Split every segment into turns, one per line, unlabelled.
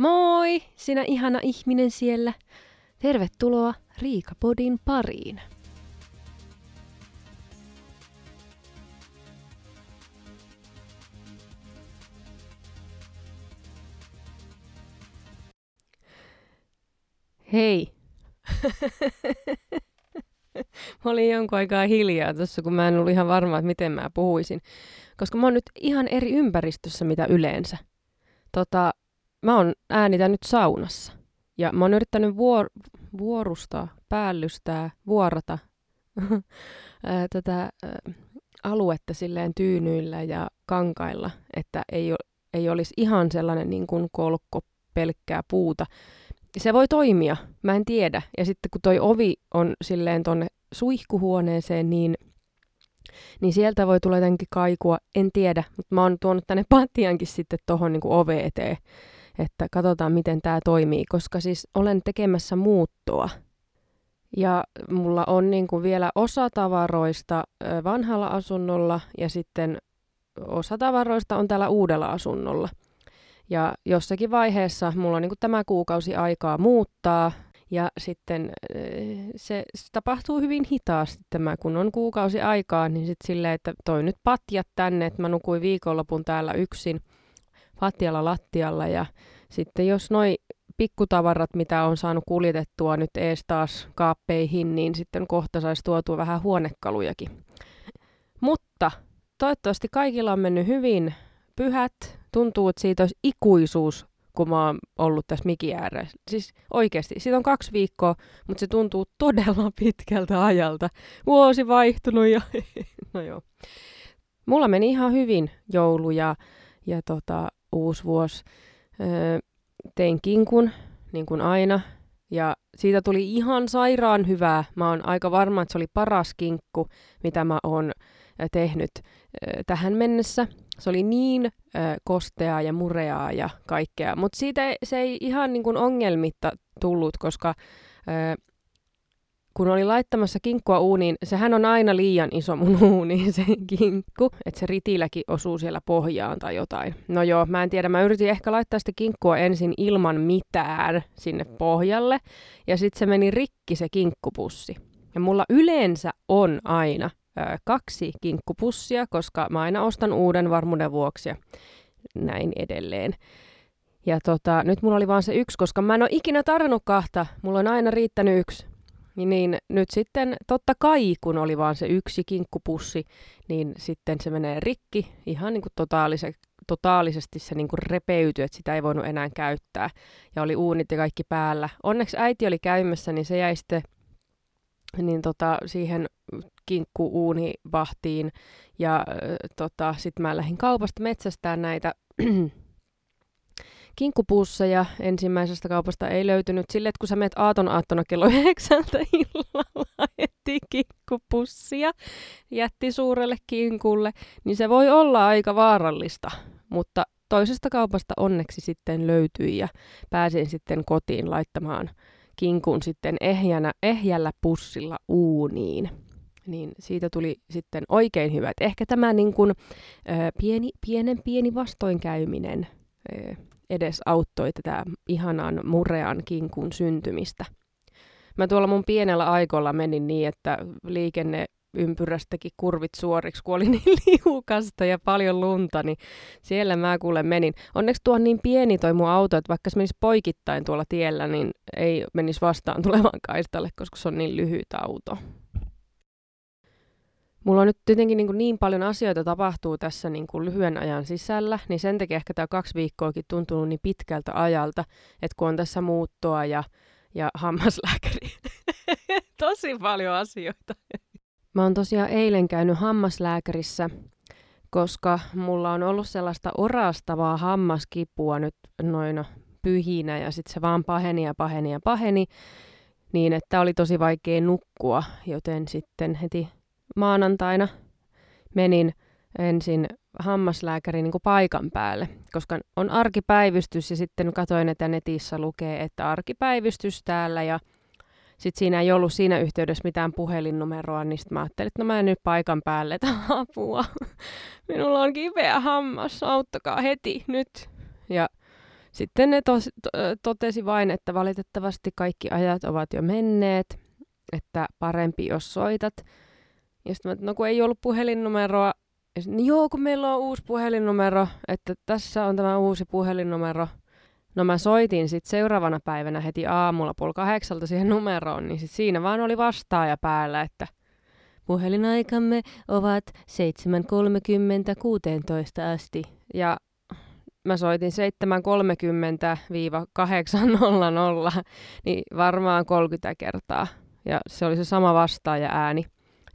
Moi, sinä ihana ihminen siellä. Tervetuloa Riikapodin pariin. Hei. mä olin jonkun aikaa hiljaa tuossa, kun mä en ollut ihan varma, että miten mä puhuisin. Koska mä oon nyt ihan eri ympäristössä, mitä yleensä. Tota, mä oon äänitä saunassa. Ja mä oon yrittänyt vuor- vuorustaa, päällystää, vuorata tätä aluetta silleen tyynyillä ja kankailla, että ei, ei olisi ihan sellainen niin kuin kolkko pelkkää puuta. Se voi toimia, mä en tiedä. Ja sitten kun toi ovi on silleen tonne suihkuhuoneeseen, niin, niin sieltä voi tulla jotenkin kaikua, en tiedä. Mutta mä oon tuonut tänne pattiankin sitten tohon niin kuin ove eteen että katsotaan miten tämä toimii, koska siis olen tekemässä muuttoa. Ja mulla on niin kuin vielä osa tavaroista vanhalla asunnolla ja sitten osa tavaroista on täällä uudella asunnolla. Ja jossakin vaiheessa mulla on niin kuin tämä kuukausi aikaa muuttaa ja sitten se, tapahtuu hyvin hitaasti tämä, kun on kuukausi aikaa, niin sitten silleen, että toi nyt patjat tänne, että mä nukuin viikonlopun täällä yksin – patjalla lattialla ja sitten jos noi pikkutavarat, mitä on saanut kuljetettua nyt ees taas kaappeihin, niin sitten kohta saisi tuotua vähän huonekalujakin. Mutta toivottavasti kaikilla on mennyt hyvin. Pyhät, tuntuu, että siitä olisi ikuisuus, kun mä oon ollut tässä mikin ääressä. Siis oikeasti, siitä on kaksi viikkoa, mutta se tuntuu todella pitkältä ajalta. Vuosi vaihtunut ja no joo. Mulla meni ihan hyvin joulu ja, ja tota, uusi vuosi. Öö, tein kinkun, niin kuin aina, ja siitä tuli ihan sairaan hyvää. Mä oon aika varma, että se oli paras kinkku, mitä mä oon tehnyt tähän mennessä. Se oli niin kosteaa ja mureaa ja kaikkea, mutta siitä se ei ihan niin kuin ongelmitta tullut, koska kun oli laittamassa kinkkua uuniin, sehän on aina liian iso mun uuni, se kinkku, että se ritilläkin osuu siellä pohjaan tai jotain. No joo, mä en tiedä, mä yritin ehkä laittaa sitä kinkkua ensin ilman mitään sinne pohjalle, ja sitten se meni rikki se kinkkupussi. Ja mulla yleensä on aina ö, kaksi kinkkupussia, koska mä aina ostan uuden varmuuden vuoksi ja näin edelleen. Ja tota, nyt mulla oli vaan se yksi, koska mä en ole ikinä tarvinnut kahta. Mulla on aina riittänyt yksi. Niin, nyt sitten totta kai, kun oli vaan se yksi kinkkupussi, niin sitten se menee rikki ihan niin kuin totaalise, totaalisesti se niin kuin repeytyi, että sitä ei voinut enää käyttää. Ja oli uunit ja kaikki päällä. Onneksi äiti oli käymässä, niin se jäi sitten niin tota, siihen kinkku-uunivahtiin. Ja tota, sitten mä lähdin kaupasta metsästään näitä kinkkupusseja ensimmäisestä kaupasta ei löytynyt. Sille, että kun sä menet aaton aattona kello yhdeksältä illalla etti kinkkupussia jätti suurelle kinkulle, niin se voi olla aika vaarallista. Mutta toisesta kaupasta onneksi sitten löytyi ja pääsin sitten kotiin laittamaan kinkun sitten ehjänä, ehjällä pussilla uuniin. Niin siitä tuli sitten oikein hyvä. Et ehkä tämä niin kuin, ö, pieni, pienen pieni vastoinkäyminen ö, edes auttoi tätä ihanan murean kinkun syntymistä. Mä tuolla mun pienellä aikolla menin niin, että liikenne ympyrästäkin kurvit suoriksi, kun oli niin liukasta ja paljon lunta, niin siellä mä kuule menin. Onneksi tuo on niin pieni toi mun auto, että vaikka se menisi poikittain tuolla tiellä, niin ei menisi vastaan tulevan kaistalle, koska se on niin lyhyt auto. Mulla on nyt tietenkin niin, niin paljon asioita tapahtuu tässä niin kuin lyhyen ajan sisällä, niin sen takia ehkä tämä kaksi viikkoakin tuntunut niin pitkältä ajalta, että kun on tässä muuttoa ja, ja hammaslääkäri. Tosi paljon asioita. Mä oon tosiaan eilen käynyt hammaslääkärissä, koska mulla on ollut sellaista orastavaa hammaskipua nyt noin pyhinä ja sitten se vaan paheni ja paheni ja paheni, niin että oli tosi vaikea nukkua, joten sitten heti maanantaina menin ensin hammaslääkärin niin paikan päälle, koska on arkipäivystys ja sitten katsoin, että netissä lukee, että arkipäivystys täällä ja sitten siinä ei ollut siinä yhteydessä mitään puhelinnumeroa, niin sitten mä ajattelin, että no mä nyt paikan päälle, että apua. Minulla on kipeä hammas, auttakaa heti nyt. Ja sitten ne tos, to, totesi vain, että valitettavasti kaikki ajat ovat jo menneet, että parempi jos soitat. Ja sitten mä, no kun ei ollut puhelinnumeroa, ja sit, joo kun meillä on uusi puhelinnumero, että tässä on tämä uusi puhelinnumero. No mä soitin sitten seuraavana päivänä heti aamulla puoli kahdeksalta siihen numeroon, niin sit siinä vaan oli vastaaja päällä, että puhelinaikamme ovat 7.30-16 asti. Ja mä soitin 7.30-8.00, niin varmaan 30 kertaa. Ja se oli se sama vastaaja ääni.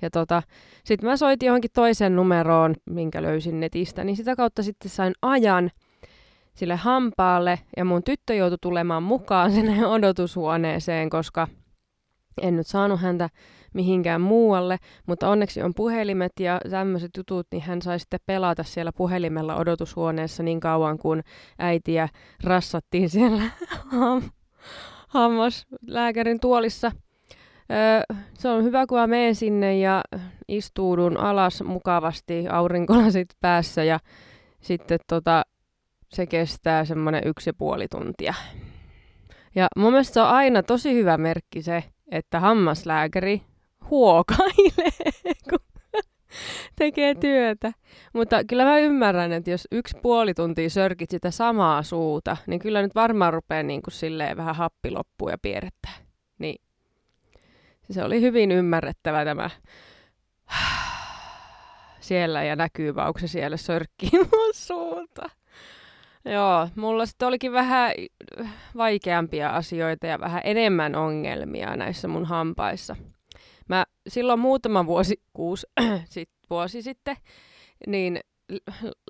Ja tota, sitten mä soitin johonkin toiseen numeroon, minkä löysin netistä, niin sitä kautta sitten sain ajan sille hampaalle, ja mun tyttö joutui tulemaan mukaan sinne odotushuoneeseen, koska en nyt saanut häntä mihinkään muualle, mutta onneksi on puhelimet ja tämmöiset jutut, niin hän sai sitten pelata siellä puhelimella odotushuoneessa niin kauan, kun äitiä rassattiin siellä hammaslääkärin tuolissa. Se on hyvä, kun mä menen sinne ja istuudun alas mukavasti aurinkolasit päässä ja sitten tota, se kestää semmoinen yksi ja puoli tuntia. Ja mun mielestä se on aina tosi hyvä merkki se, että hammaslääkäri huokailee, kun tekee työtä. Mutta kyllä mä ymmärrän, että jos yksi puoli tuntia sörkit sitä samaa suuta, niin kyllä nyt varmaan rupeaa niin kuin silleen vähän happi loppuu ja pierrettää. Niin se oli hyvin ymmärrettävä tämä siellä ja näkyy vaan, se siellä sörkkii mun suuta. Joo, mulla sitten olikin vähän vaikeampia asioita ja vähän enemmän ongelmia näissä mun hampaissa. Mä silloin muutama vuosi, kuusi sit, vuosi sitten, niin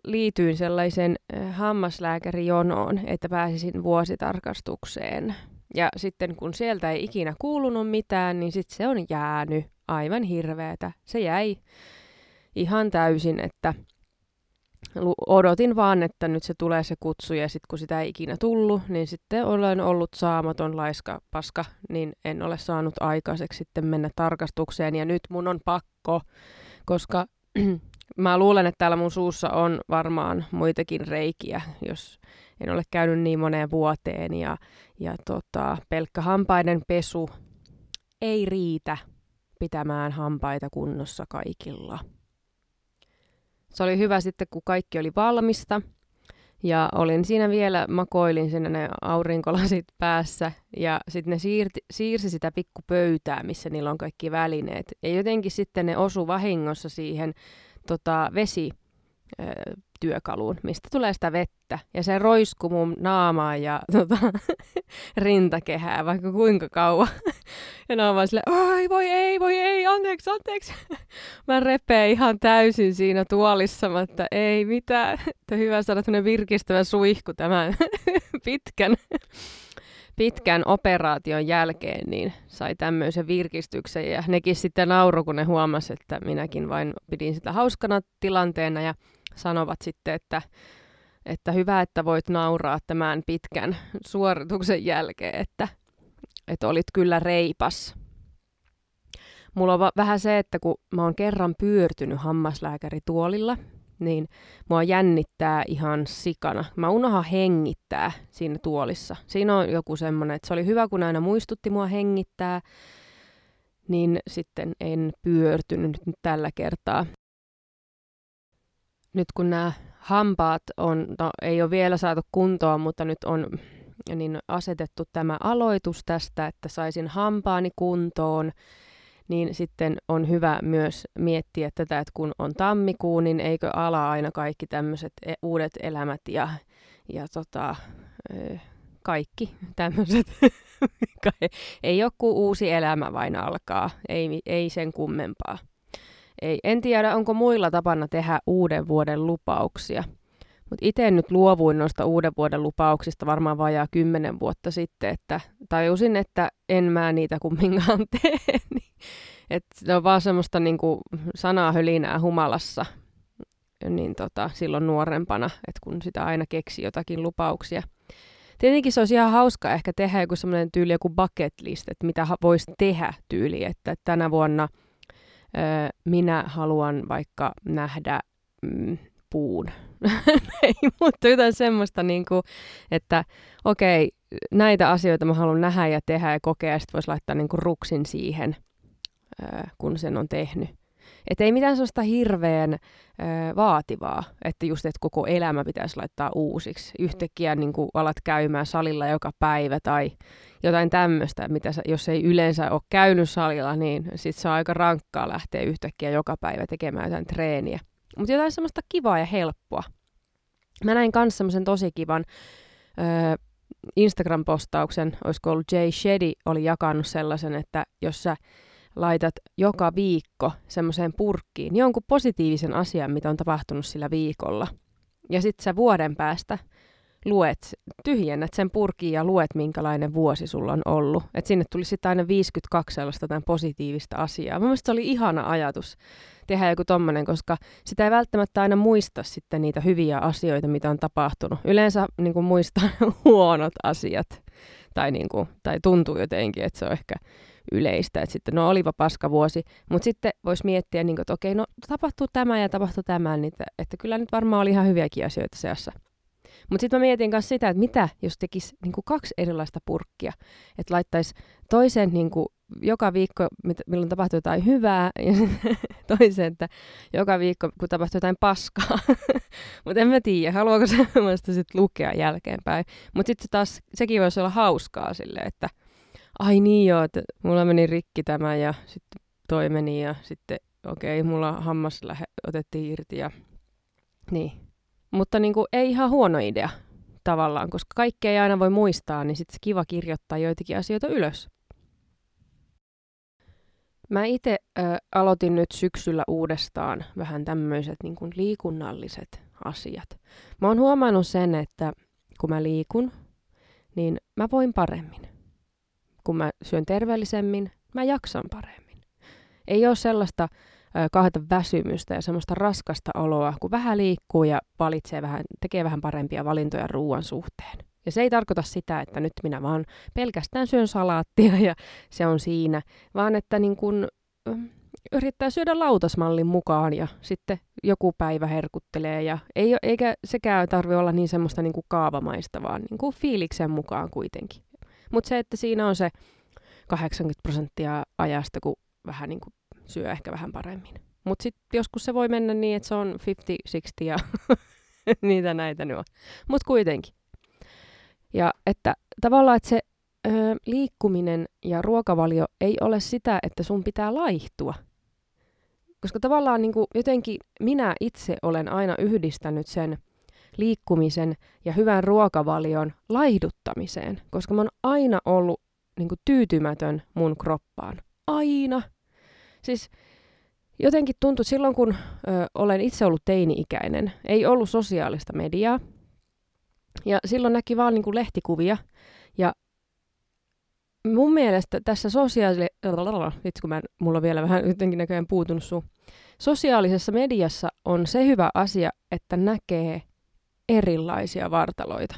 liityin sellaisen hammaslääkärijonoon, että pääsisin vuositarkastukseen. Ja sitten kun sieltä ei ikinä kuulunut mitään, niin sitten se on jäänyt aivan hirveetä. Se jäi ihan täysin, että odotin vaan, että nyt se tulee se kutsu ja sitten kun sitä ei ikinä tullut, niin sitten olen ollut saamaton laiska paska, niin en ole saanut aikaiseksi sitten mennä tarkastukseen ja nyt mun on pakko, koska mä luulen, että täällä mun suussa on varmaan muitakin reikiä, jos en ole käynyt niin moneen vuoteen ja, ja tota, pelkkä hampaiden pesu ei riitä pitämään hampaita kunnossa kaikilla. Se oli hyvä sitten, kun kaikki oli valmista. Ja olin siinä vielä, makoilin sinne ne aurinkolasit päässä ja sitten ne siirti, siirsi sitä pikkupöytää, missä niillä on kaikki välineet. Ja jotenkin sitten ne osu vahingossa siihen tota, vesi työkaluun, mistä tulee sitä vettä. Ja se roisku mun naamaa ja tota, rintakehää vaikka kuinka kauan. ja ne on vaan silleen, ai voi ei, voi ei, anteeksi, anteeksi. Mä repeen ihan täysin siinä tuolissa, mutta ei mitään. Että hyvä saada virkistävä suihku tämän pitkän pitkän operaation jälkeen niin sai tämmöisen virkistyksen ja nekin sitten nauro, kun ne huomasi, että minäkin vain pidin sitä hauskana tilanteena ja sanovat sitten, että, että hyvä, että voit nauraa tämän pitkän suorituksen jälkeen, että, että olit kyllä reipas. Mulla on vähän se, että kun mä oon kerran pyörtynyt hammaslääkärituolilla, niin mua jännittää ihan sikana. Mä unohan hengittää siinä tuolissa. Siinä on joku semmoinen, että se oli hyvä, kun aina muistutti mua hengittää, niin sitten en pyörtynyt nyt tällä kertaa nyt kun nämä hampaat on, no ei ole vielä saatu kuntoon, mutta nyt on niin asetettu tämä aloitus tästä, että saisin hampaani kuntoon, niin sitten on hyvä myös miettiä tätä, että kun on tammikuu, niin eikö ala aina kaikki tämmöiset e- uudet elämät ja, ja tota, kaikki tämmöiset. ei ole kuin uusi elämä vain alkaa, ei, ei sen kummempaa. Ei, en tiedä, onko muilla tapana tehdä uuden vuoden lupauksia. Mutta itse nyt luovuin noista uuden vuoden lupauksista varmaan vajaa kymmenen vuotta sitten, että tajusin, että en mä niitä kumminkaan tee. että se on vaan semmoista niinku sanaa hölinää humalassa niin tota, silloin nuorempana, että kun sitä aina keksi jotakin lupauksia. Tietenkin se olisi ihan hauska ehkä tehdä joku semmoinen tyyli, joku bucket list, että mitä voisi tehdä tyyli, että tänä vuonna – minä haluan vaikka nähdä mm, puun. ei, mutta jotain semmoista, niin kuin, että okei, näitä asioita mä haluan nähdä ja tehdä ja kokea, ja sitten voisi laittaa niin kuin ruksin siihen, kun sen on tehnyt. Että ei mitään sellaista hirveän ö, vaativaa, että just että koko elämä pitäisi laittaa uusiksi. Yhtäkkiä niin kuin alat käymään salilla joka päivä tai jotain tämmöistä, mitä sä, jos ei yleensä ole käynyt salilla, niin sit se on aika rankkaa lähteä yhtäkkiä joka päivä tekemään jotain treeniä. Mutta jotain semmoista kivaa ja helppoa. Mä näin kanssa semmoisen tosi kivan ö, Instagram-postauksen, olisiko ollut Jay Shetty, oli jakanut sellaisen, että jos sä laitat joka viikko semmoiseen purkkiin jonkun positiivisen asian, mitä on tapahtunut sillä viikolla. Ja sitten sä vuoden päästä luet, tyhjennät sen purkiin ja luet, minkälainen vuosi sulla on ollut. että sinne tuli sitten aina 52 sellaista tämän positiivista asiaa. Mun se oli ihana ajatus tehdä joku tommonen, koska sitä ei välttämättä aina muista sitten niitä hyviä asioita, mitä on tapahtunut. Yleensä niin kuin muistaa huonot asiat. Tai, niin kuin, tai tuntuu jotenkin, että se on ehkä yleistä, että sitten no olipa paska vuosi, mutta sitten voisi miettiä, niin kuin, että okei, no tapahtuu tämä ja tapahtuu tämä, niin että, että kyllä nyt varmaan oli ihan hyviäkin asioita seassa. Mutta sitten mä mietin myös sitä, että mitä jos tekisi niin kuin kaksi erilaista purkkia, että laittaisi toisen niin kuin, joka viikko, milloin tapahtuu jotain hyvää, ja toisen, että joka viikko, kun tapahtuu jotain paskaa. Mutta en mä tiedä, haluaako semmoista sitten lukea jälkeenpäin. Mutta sitten taas, sekin voisi olla hauskaa silleen, että – ai niin joo, että mulla meni rikki tämä ja sitten toi meni ja sitten okei, okay, mulla hammas lähe, otettiin irti ja niin. Mutta niin kuin, ei ihan huono idea tavallaan, koska kaikkea ei aina voi muistaa, niin sitten kiva kirjoittaa joitakin asioita ylös. Mä itse aloitin nyt syksyllä uudestaan vähän tämmöiset niin kuin liikunnalliset asiat. Mä oon huomannut sen, että kun mä liikun, niin mä voin paremmin kun mä syön terveellisemmin, mä jaksan paremmin. Ei ole sellaista kahdeta väsymystä ja semmoista raskasta oloa, kun vähän liikkuu ja valitsee vähän, tekee vähän parempia valintoja ruoan suhteen. Ja se ei tarkoita sitä, että nyt minä vaan pelkästään syön salaattia ja se on siinä, vaan että niin kun, yrittää syödä lautasmallin mukaan ja sitten joku päivä herkuttelee. Ja ei, eikä sekään tarvi olla niin semmoista niin kuin kaavamaista, vaan niin kuin fiiliksen mukaan kuitenkin. Mutta se, että siinä on se 80 prosenttia ajasta, kun vähän niin kuin syö ehkä vähän paremmin. Mutta sitten joskus se voi mennä niin, että se on 50-60 ja niitä näitä nyt on. Mutta kuitenkin. Ja että tavallaan, että se ö, liikkuminen ja ruokavalio ei ole sitä, että sun pitää laihtua. Koska tavallaan niin kuin jotenkin minä itse olen aina yhdistänyt sen liikkumisen ja hyvän ruokavalion laihduttamiseen, koska mä oon aina ollut niin kuin, tyytymätön mun kroppaan. Aina. Siis jotenkin tuntui silloin, kun ö, olen itse ollut teini-ikäinen, ei ollut sosiaalista mediaa. Ja silloin näki vaan niin kuin lehtikuvia. Ja mun mielestä tässä sosiaali... Vitsi, kun mä, mulla on vielä vähän jotenkin näköjään puutunut suu. Sosiaalisessa mediassa on se hyvä asia, että näkee erilaisia vartaloita.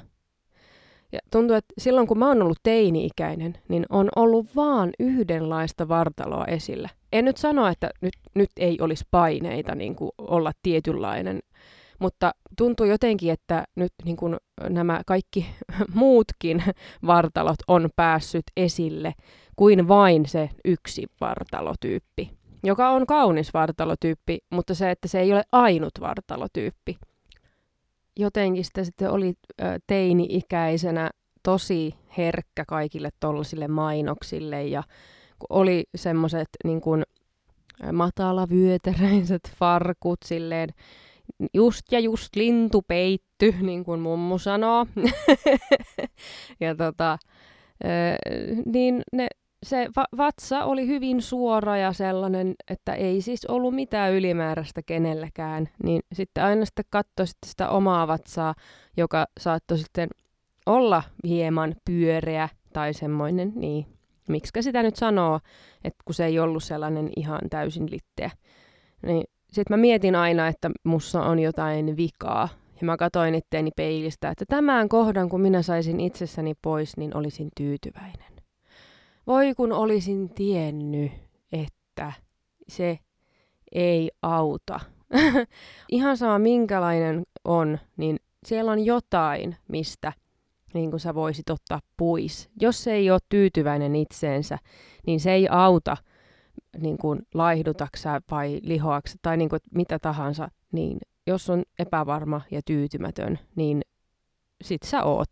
Ja tuntuu, että silloin kun mä oon ollut teini-ikäinen, niin on ollut vaan yhdenlaista vartaloa esillä. En nyt sano, että nyt, nyt ei olisi paineita niin kuin olla tietynlainen, mutta tuntuu jotenkin, että nyt niin kuin nämä kaikki muutkin vartalot on päässyt esille kuin vain se yksi vartalotyyppi, joka on kaunis vartalotyyppi, mutta se, että se ei ole ainut vartalotyyppi. Jotenkin sitä sitten oli teini-ikäisenä tosi herkkä kaikille tollasille mainoksille ja oli semmoiset niin kuin matalavyöteräiset farkut silleen, just ja just lintu peitty, niin kuin mummu sanoo. ja tota, niin ne se va- vatsa oli hyvin suora ja sellainen, että ei siis ollut mitään ylimääräistä kenellekään. Niin sitten aina sitten katsoi sitten sitä omaa vatsaa, joka saattoi sitten olla hieman pyöreä tai semmoinen, niin miksi sitä nyt sanoo, että kun se ei ollut sellainen ihan täysin litteä. Niin sitten mä mietin aina, että mussa on jotain vikaa. Ja mä katsoin itteeni peilistä, että tämän kohdan, kun minä saisin itsessäni pois, niin olisin tyytyväinen. Voi kun olisin tiennyt, että se ei auta Ihan sama minkälainen on, niin siellä on jotain, mistä niin kuin sä voisit ottaa pois. Jos se ei ole tyytyväinen itseensä, niin se ei auta niin kuin laihdutaksa vai lihoaksa tai niin kuin mitä tahansa. Niin jos on epävarma ja tyytymätön, niin sit sä oot.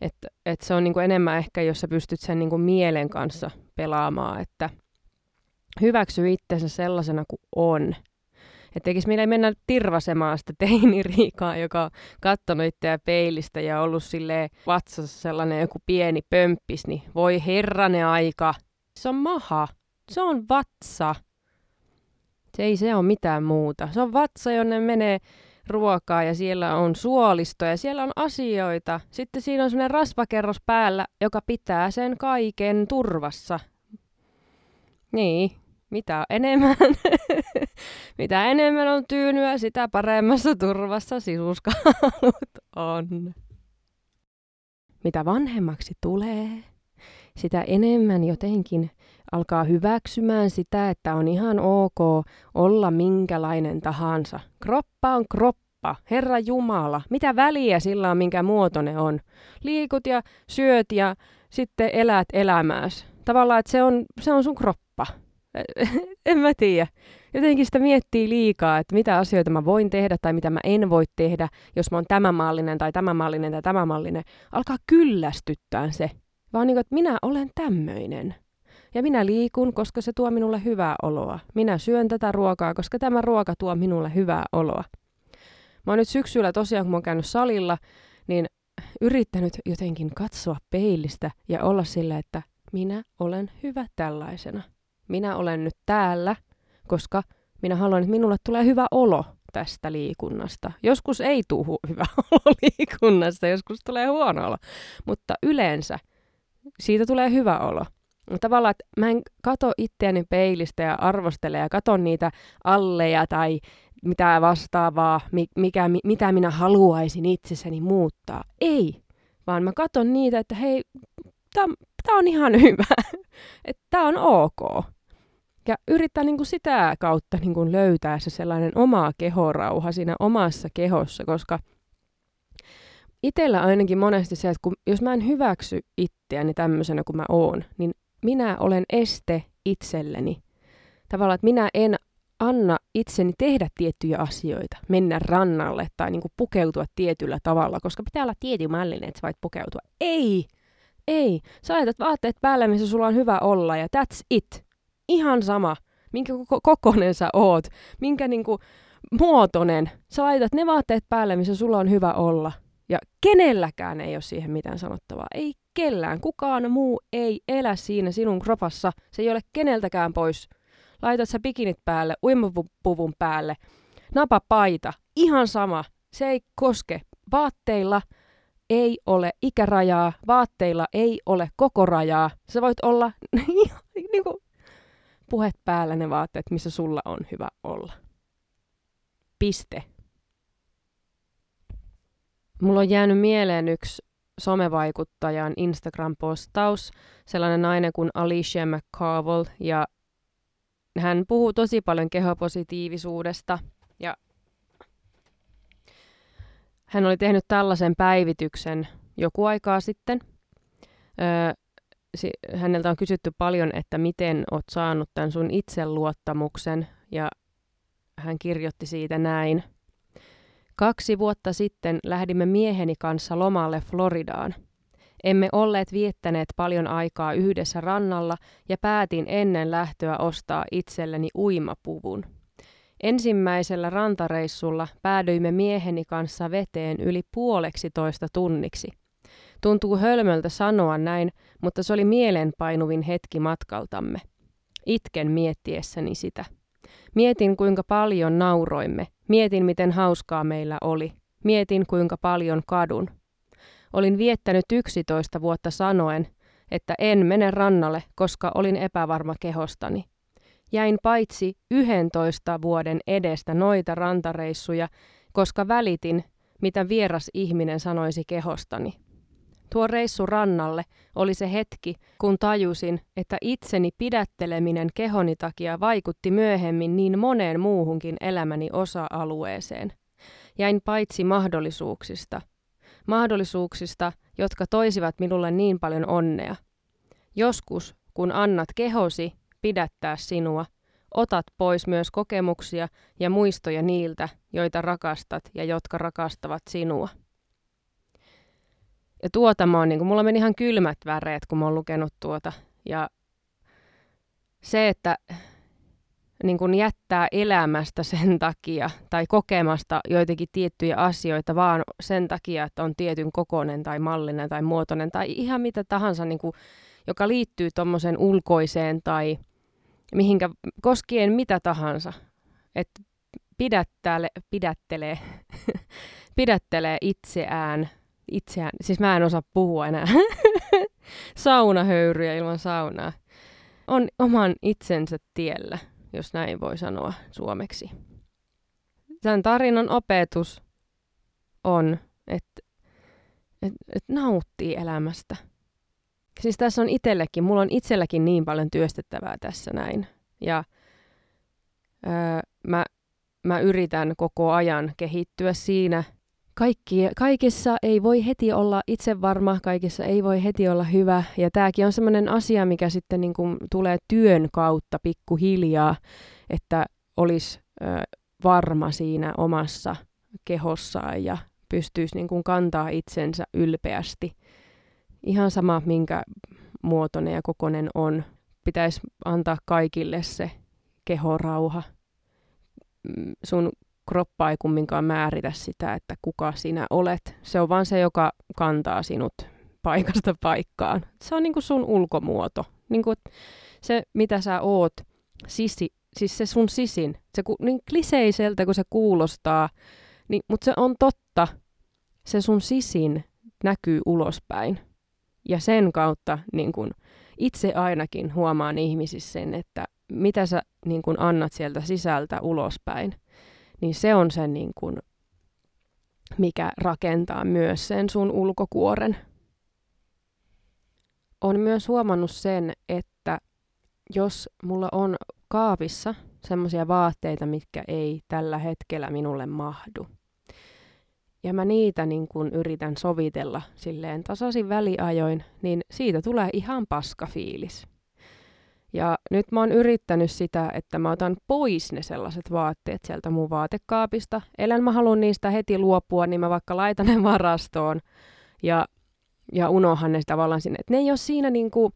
Et, et se on niin kuin enemmän ehkä, jos sä pystyt sen niin kuin mielen kanssa pelaamaan, että hyväksy itsensä sellaisena kuin on – että tekisi meillä mennä tirvasemaan sitä teiniriikaa, joka on kattonut itseä peilistä ja ollut sille vatsassa sellainen joku pieni pömppis, niin voi herrane aika. Se on maha. Se on vatsa. Se ei se ole mitään muuta. Se on vatsa, jonne menee ruokaa ja siellä on suolisto ja siellä on asioita. Sitten siinä on sellainen rasvakerros päällä, joka pitää sen kaiken turvassa. Niin, mitä enemmän, mitä enemmän on tyynyä, sitä paremmassa turvassa sisuskaalut on. Mitä vanhemmaksi tulee, sitä enemmän jotenkin alkaa hyväksymään sitä, että on ihan ok olla minkälainen tahansa. Kroppa on kroppa, Herra Jumala, mitä väliä sillä on, minkä muotoinen on. Liikut ja syöt ja sitten elät elämääsi. Tavallaan, että se on, se on sun kroppa. en mä tiedä. Jotenkin sitä miettii liikaa, että mitä asioita mä voin tehdä tai mitä mä en voi tehdä, jos mä oon tämä mallinen tai tämä mallinen tai tämä mallinen. Alkaa kyllästyttää se. Vaan niin kuin, että minä olen tämmöinen. Ja minä liikun, koska se tuo minulle hyvää oloa. Minä syön tätä ruokaa, koska tämä ruoka tuo minulle hyvää oloa. Mä oon nyt syksyllä tosiaan, kun mä oon käynyt salilla, niin yrittänyt jotenkin katsoa peilistä ja olla sillä, että minä olen hyvä tällaisena minä olen nyt täällä, koska minä haluan, että minulle tulee hyvä olo tästä liikunnasta. Joskus ei tuhu hyvä olo liikunnasta, joskus tulee huono olo, mutta yleensä siitä tulee hyvä olo. Tavallaan, että mä en kato itseäni peilistä ja arvostele ja katon niitä alleja tai mitä vastaavaa, mikä, mitä minä haluaisin itsessäni muuttaa. Ei, vaan mä katon niitä, että hei, tämä on ihan hyvä, että tämä on ok. Ja yrittää niin kuin sitä kautta niin kuin löytää se sellainen oma kehorauha siinä omassa kehossa, koska itsellä ainakin monesti se, että kun, jos mä en hyväksy itseäni tämmöisenä kuin mä oon, niin minä olen este itselleni. Tavallaan, että minä en anna itseni tehdä tiettyjä asioita, mennä rannalle tai niin kuin pukeutua tietyllä tavalla, koska pitää olla tietyn mallinen, että sä voit pukeutua. Ei! Ei! Sä laitat vaatteet päälle, missä sulla on hyvä olla ja that's it ihan sama, minkä kokonen sä oot, minkä niinku muotonen. Sä laitat ne vaatteet päälle, missä sulla on hyvä olla. Ja kenelläkään ei ole siihen mitään sanottavaa. Ei kellään. Kukaan muu ei elä siinä sinun kropassa. Se ei ole keneltäkään pois. Laitat sä bikinit päälle, uimapuvun päälle, napapaita. Ihan sama. Se ei koske. Vaatteilla ei ole ikärajaa, vaatteilla ei ole koko rajaa. Sä voit olla niin kuin puhet päällä ne vaatteet, missä sulla on hyvä olla. Piste. Mulla on jäänyt mieleen yksi somevaikuttajan Instagram-postaus, sellainen nainen kuin Alicia McCarville, ja hän puhuu tosi paljon kehopositiivisuudesta, ja hän oli tehnyt tällaisen päivityksen joku aikaa sitten. Öö, häneltä on kysytty paljon, että miten oot saanut tämän sun itseluottamuksen, ja hän kirjoitti siitä näin. Kaksi vuotta sitten lähdimme mieheni kanssa lomalle Floridaan. Emme olleet viettäneet paljon aikaa yhdessä rannalla ja päätin ennen lähtöä ostaa itselleni uimapuvun. Ensimmäisellä rantareissulla päädyimme mieheni kanssa veteen yli puoleksi toista tunniksi – Tuntuu hölmöltä sanoa näin, mutta se oli mielenpainuvin hetki matkaltamme. Itken miettiessäni sitä. Mietin, kuinka paljon nauroimme. Mietin, miten hauskaa meillä oli. Mietin, kuinka paljon kadun. Olin viettänyt 11 vuotta sanoen, että en mene rannalle, koska olin epävarma kehostani. Jäin paitsi 11 vuoden edestä noita rantareissuja, koska välitin, mitä vieras ihminen sanoisi kehostani. Tuo reissu rannalle oli se hetki, kun tajusin, että itseni pidätteleminen kehoni takia vaikutti myöhemmin niin moneen muuhunkin elämäni osa-alueeseen. Jäin paitsi mahdollisuuksista. Mahdollisuuksista, jotka toisivat minulle niin paljon onnea. Joskus, kun annat kehosi pidättää sinua, otat pois myös kokemuksia ja muistoja niiltä, joita rakastat ja jotka rakastavat sinua. Ja tuota mä oon, niin kuin, mulla meni ihan kylmät väreet, kun mä oon lukenut tuota. Ja se, että niin kuin jättää elämästä sen takia tai kokemasta joitakin tiettyjä asioita vaan sen takia, että on tietyn kokonen tai mallinen tai muotoinen tai ihan mitä tahansa, niin kuin, joka liittyy tuommoiseen ulkoiseen tai mihinkä koskien mitä tahansa. Että pidättele, pidättelee, pidättelee itseään itseään, siis mä en osaa puhua enää, saunahöyryjä ilman saunaa, on oman itsensä tiellä, jos näin voi sanoa suomeksi. Tämän tarinan opetus on, että et, et nauttii elämästä. Siis tässä on itsellekin, mulla on itselläkin niin paljon työstettävää tässä näin. Ja öö, mä, mä yritän koko ajan kehittyä siinä – kaikki, kaikessa ei voi heti olla itse varma, kaikessa ei voi heti olla hyvä. Ja tämäkin on sellainen asia, mikä sitten niin kuin tulee työn kautta pikkuhiljaa, että olisi ö, varma siinä omassa kehossaan ja pystyisi niin kuin kantaa itsensä ylpeästi. Ihan sama, minkä muotoinen ja kokonen on. Pitäisi antaa kaikille se kehorauha. Mm, sun kroppa ei kumminkaan määritä sitä, että kuka sinä olet. Se on vaan se, joka kantaa sinut paikasta paikkaan. Se on niin kuin sun ulkomuoto. Niin kuin se, mitä sä oot, sisi, siis se sun sisin. Se niin kliseiseltä, kun se kuulostaa, niin, mutta se on totta. Se sun sisin näkyy ulospäin. Ja sen kautta niin kun, itse ainakin huomaan ihmisissä sen, että mitä sä niin kun, annat sieltä sisältä ulospäin niin se on se, niin kuin, mikä rakentaa myös sen sun ulkokuoren. On myös huomannut sen, että jos mulla on kaapissa semmoisia vaatteita, mitkä ei tällä hetkellä minulle mahdu, ja mä niitä niin kun yritän sovitella silleen tasaisin väliajoin, niin siitä tulee ihan paska fiilis. Ja nyt mä oon yrittänyt sitä, että mä otan pois ne sellaiset vaatteet sieltä mun vaatekaapista. Ellen mä haluan niistä heti luopua, niin mä vaikka laitan ne varastoon ja, ja unohan ne tavallaan sinne. Et ne ei ole siinä niinku,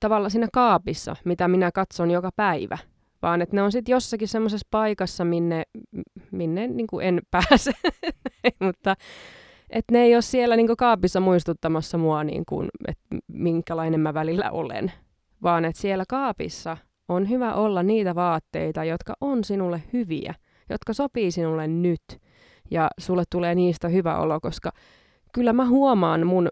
tavallaan siinä kaapissa, mitä minä katson joka päivä, vaan että ne on sitten jossakin semmoisessa paikassa, minne, minne niinku en pääse. Mutta että ne ei ole siellä niinku kaapissa muistuttamassa mua, niinku, että minkälainen mä välillä olen. Vaan että siellä kaapissa on hyvä olla niitä vaatteita, jotka on sinulle hyviä, jotka sopii sinulle nyt. Ja sulle tulee niistä hyvä olo, koska kyllä mä huomaan mun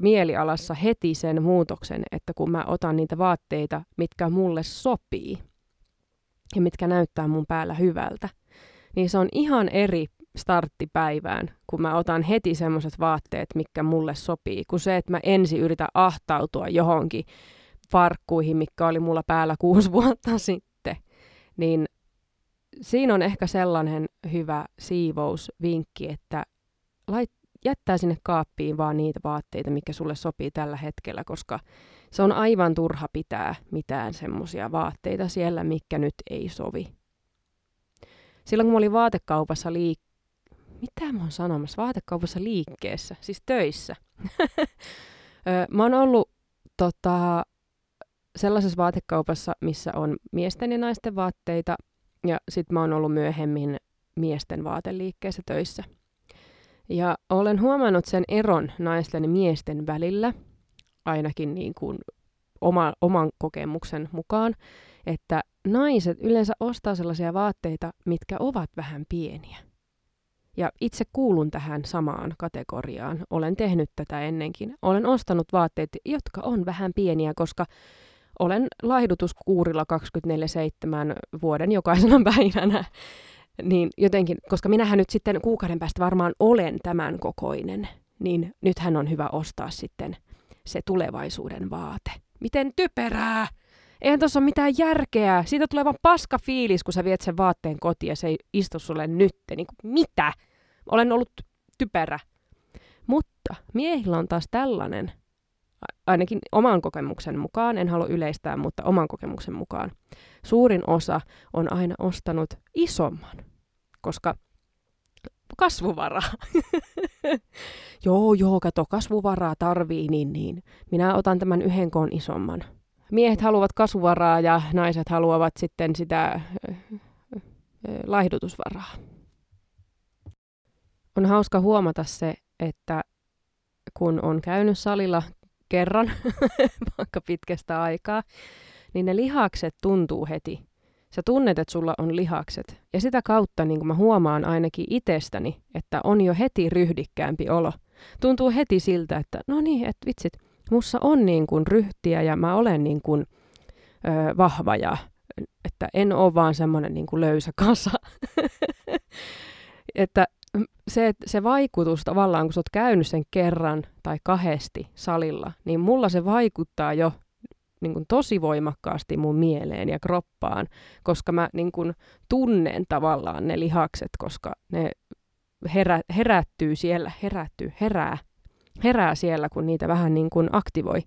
mielialassa heti sen muutoksen, että kun mä otan niitä vaatteita, mitkä mulle sopii ja mitkä näyttää mun päällä hyvältä, niin se on ihan eri starttipäivään, kun mä otan heti semmoiset vaatteet, mitkä mulle sopii, kuin se, että mä ensin yritän ahtautua johonkin farkkuihin, mikä oli mulla päällä kuusi vuotta sitten, niin siinä on ehkä sellainen hyvä siivousvinkki, että lait, jättää sinne kaappiin vaan niitä vaatteita, mikä sulle sopii tällä hetkellä, koska se on aivan turha pitää mitään semmoisia vaatteita siellä, mikä nyt ei sovi. Silloin kun mä olin vaatekaupassa liik- mitä mä oon sanomassa? Vaatekaupassa liikkeessä, siis töissä. mä oon ollut tota, sellaisessa vaatekaupassa, missä on miesten ja naisten vaatteita, ja sitten mä oon ollut myöhemmin miesten vaateliikkeessä töissä. Ja olen huomannut sen eron naisten ja miesten välillä, ainakin niin kuin oma, oman kokemuksen mukaan, että naiset yleensä ostaa sellaisia vaatteita, mitkä ovat vähän pieniä. Ja itse kuulun tähän samaan kategoriaan. Olen tehnyt tätä ennenkin. Olen ostanut vaatteet, jotka on vähän pieniä, koska olen laihdutuskuurilla 24-7 vuoden jokaisena päivänä. Niin jotenkin, koska minähän nyt sitten kuukauden päästä varmaan olen tämän kokoinen, niin nythän on hyvä ostaa sitten se tulevaisuuden vaate. Miten typerää! Eihän tuossa ole mitään järkeä. Siitä tulee vaan paska fiilis, kun sä viet sen vaatteen kotiin ja se ei istu sulle nyt. Niin kuin, mitä? Olen ollut typerä. Mutta miehillä on taas tällainen, ainakin oman kokemuksen mukaan, en halua yleistää, mutta oman kokemuksen mukaan, suurin osa on aina ostanut isomman, koska kasvuvaraa. joo, joo, kato, kasvuvaraa tarvii, niin, niin. Minä otan tämän yhden koon isomman. Miehet haluavat kasvuvaraa ja naiset haluavat sitten sitä äh, äh, laihdutusvaraa. On hauska huomata se, että kun on käynyt salilla kerran, vaikka pitkästä aikaa, niin ne lihakset tuntuu heti. Sä tunnet, että sulla on lihakset. Ja sitä kautta niin mä huomaan ainakin itsestäni, että on jo heti ryhdikkäämpi olo. Tuntuu heti siltä, että no niin, että vitsit, mussa on niin kuin ryhtiä ja mä olen niin kuin, ö, vahva ja että en ole vaan semmoinen niin kuin löysä kasa. että se, se vaikutus tavallaan, kun sä oot käynyt sen kerran tai kahdesti salilla, niin mulla se vaikuttaa jo niin kuin tosi voimakkaasti mun mieleen ja kroppaan, koska mä niin kuin tunnen tavallaan ne lihakset, koska ne herä, herättyy siellä, herättyy, herää, herää siellä, kun niitä vähän niin kuin aktivoi.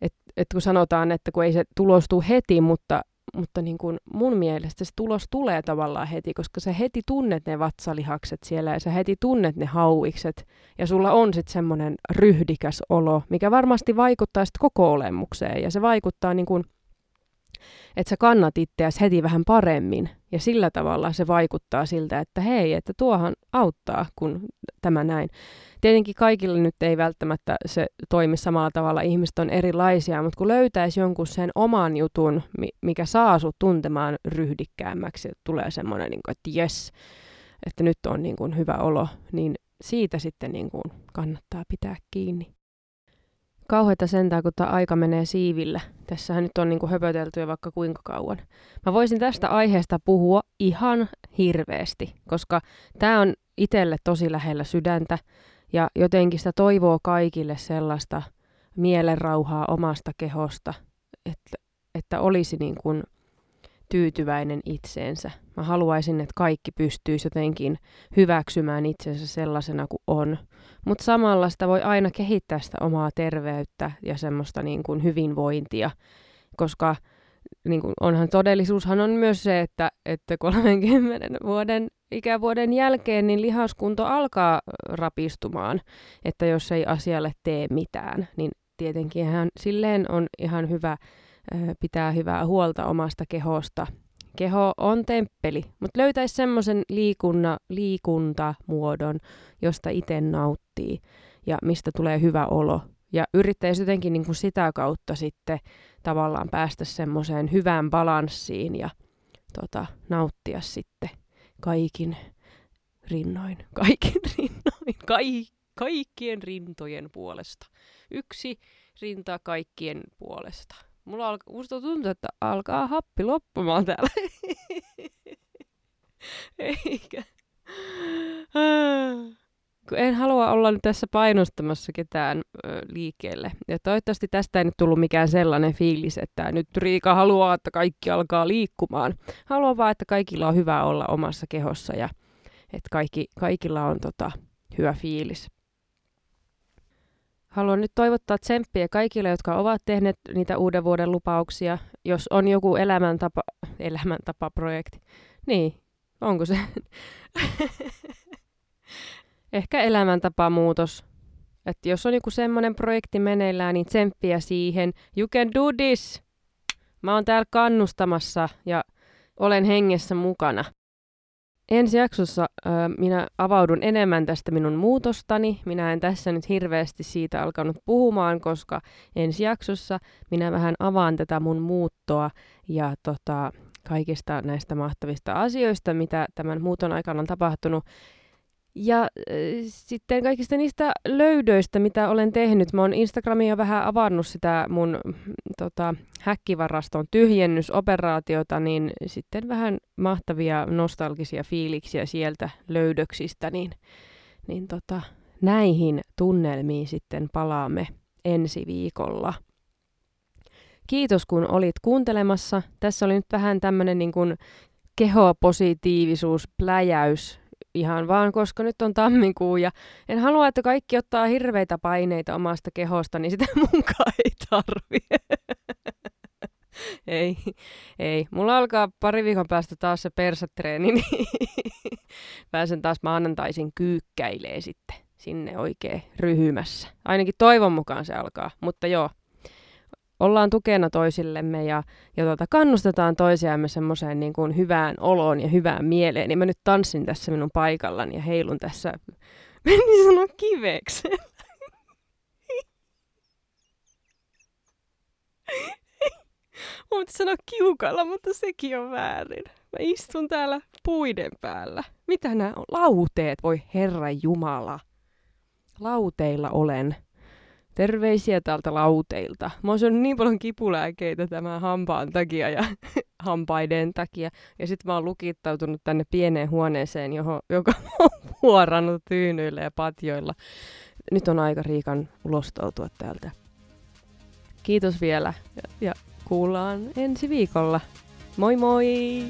Et, et kun sanotaan, että kun ei se tulostu heti, mutta mutta niin kuin mun mielestä se tulos tulee tavallaan heti, koska sä heti tunnet ne vatsalihakset siellä ja sä heti tunnet ne hauikset. Ja sulla on sitten semmoinen ryhdikäs olo, mikä varmasti vaikuttaa sitten koko olemukseen ja se vaikuttaa niin kuin, että sä kannat itseäsi heti vähän paremmin ja sillä tavalla se vaikuttaa siltä, että hei, että tuohan auttaa, kun tämä näin. Tietenkin kaikille nyt ei välttämättä se toimi samalla tavalla, ihmiset on erilaisia, mutta kun löytäisi jonkun sen oman jutun, mikä saa sut tuntemaan ryhdikkäämmäksi, tulee semmoinen, niin että jes, että nyt on niin kuin hyvä olo, niin siitä sitten niin kuin kannattaa pitää kiinni. Kauheita sentään, kun tämä aika menee siivillä. Tässähän nyt on niin kuin höpötelty jo vaikka kuinka kauan. Mä voisin tästä aiheesta puhua ihan hirveästi, koska tämä on itselle tosi lähellä sydäntä. Ja jotenkin sitä toivoo kaikille sellaista mielenrauhaa omasta kehosta, että, että olisi niin kuin tyytyväinen itseensä. Mä haluaisin, että kaikki pystyisi jotenkin hyväksymään itsensä sellaisena kuin on. Mutta samalla sitä voi aina kehittää sitä omaa terveyttä ja semmoista niin kuin hyvinvointia, koska niin kuin onhan todellisuushan on myös se, että, että 30 vuoden ikävuoden jälkeen niin lihaskunto alkaa rapistumaan, että jos ei asialle tee mitään, niin tietenkin hän silleen on ihan hyvä pitää hyvää huolta omasta kehosta. Keho on temppeli, mutta löytäisi semmoisen liikunna, liikuntamuodon, josta itse nauttii ja mistä tulee hyvä olo. Ja yrittäisi jotenkin niin kuin sitä kautta sitten tavallaan päästä semmoiseen hyvään balanssiin ja tota, nauttia sitten kaikin rinnoin, kaikin rinnoin, kai, kaikkien rintojen puolesta. Yksi rinta kaikkien puolesta. Mulla alka, musta tuntuu, että alkaa happi loppumaan täällä. Eikä. En halua olla nyt tässä painostamassa ketään ö, liikkeelle. Ja toivottavasti tästä ei nyt tullut mikään sellainen fiilis, että nyt Riika haluaa, että kaikki alkaa liikkumaan. Haluan vaan, että kaikilla on hyvä olla omassa kehossa ja että kaikki, kaikilla on tota, hyvä fiilis. Haluan nyt toivottaa tsemppiä kaikille, jotka ovat tehneet niitä uuden vuoden lupauksia. Jos on joku elämäntapa, elämäntapaprojekti. Niin, onko se? Ehkä elämäntapamuutos. Että jos on joku semmoinen projekti meneillään, niin tsemppiä siihen. You can do this! Mä oon täällä kannustamassa ja olen hengessä mukana. Ensi jaksossa äh, minä avaudun enemmän tästä minun muutostani. Minä en tässä nyt hirveästi siitä alkanut puhumaan, koska ensi jaksossa minä vähän avaan tätä mun muuttoa ja tota, kaikista näistä mahtavista asioista, mitä tämän muuton aikana on tapahtunut. Ja äh, sitten kaikista niistä löydöistä, mitä olen tehnyt. Mä oon Instagramia vähän avannut sitä mun tota, häkkivaraston tyhjennysoperaatiota, niin sitten vähän mahtavia nostalgisia fiiliksiä sieltä löydöksistä, niin, niin tota, näihin tunnelmiin sitten palaamme ensi viikolla. Kiitos kun olit kuuntelemassa. Tässä oli nyt vähän tämmöinen niin kuin kehopositiivisuus, pläjäys ihan vaan, koska nyt on tammikuu ja en halua, että kaikki ottaa hirveitä paineita omasta kehosta, niin sitä munkaan ei tarvi. ei, ei. Mulla alkaa pari viikon päästä taas se persatreeni, niin pääsen taas maanantaisin kyykkäilee sitten sinne oikein ryhymässä. Ainakin toivon mukaan se alkaa, mutta joo, ollaan tukena toisillemme ja, ja tuota, kannustetaan toisiamme semmoiseen niin kuin hyvään oloon ja hyvään mieleen. Niin mä nyt tanssin tässä minun paikallani ja heilun tässä, meni sanoa kiveksi. Mä sanoa kiukalla, mutta sekin on väärin. Mä istun täällä puiden päällä. Mitä nämä on? Lauteet, voi herra jumala. Lauteilla olen. Terveisiä täältä lauteilta. Mä oon syönyt niin paljon kipulääkeitä tämän hampaan takia ja hampaiden takia. Ja sitten mä oon lukittautunut tänne pieneen huoneeseen, johon, joka on vuorannut tyynyillä ja patjoilla. Nyt on aika Riikan ulostautua täältä. Kiitos vielä ja, ja kuullaan ensi viikolla. Moi moi!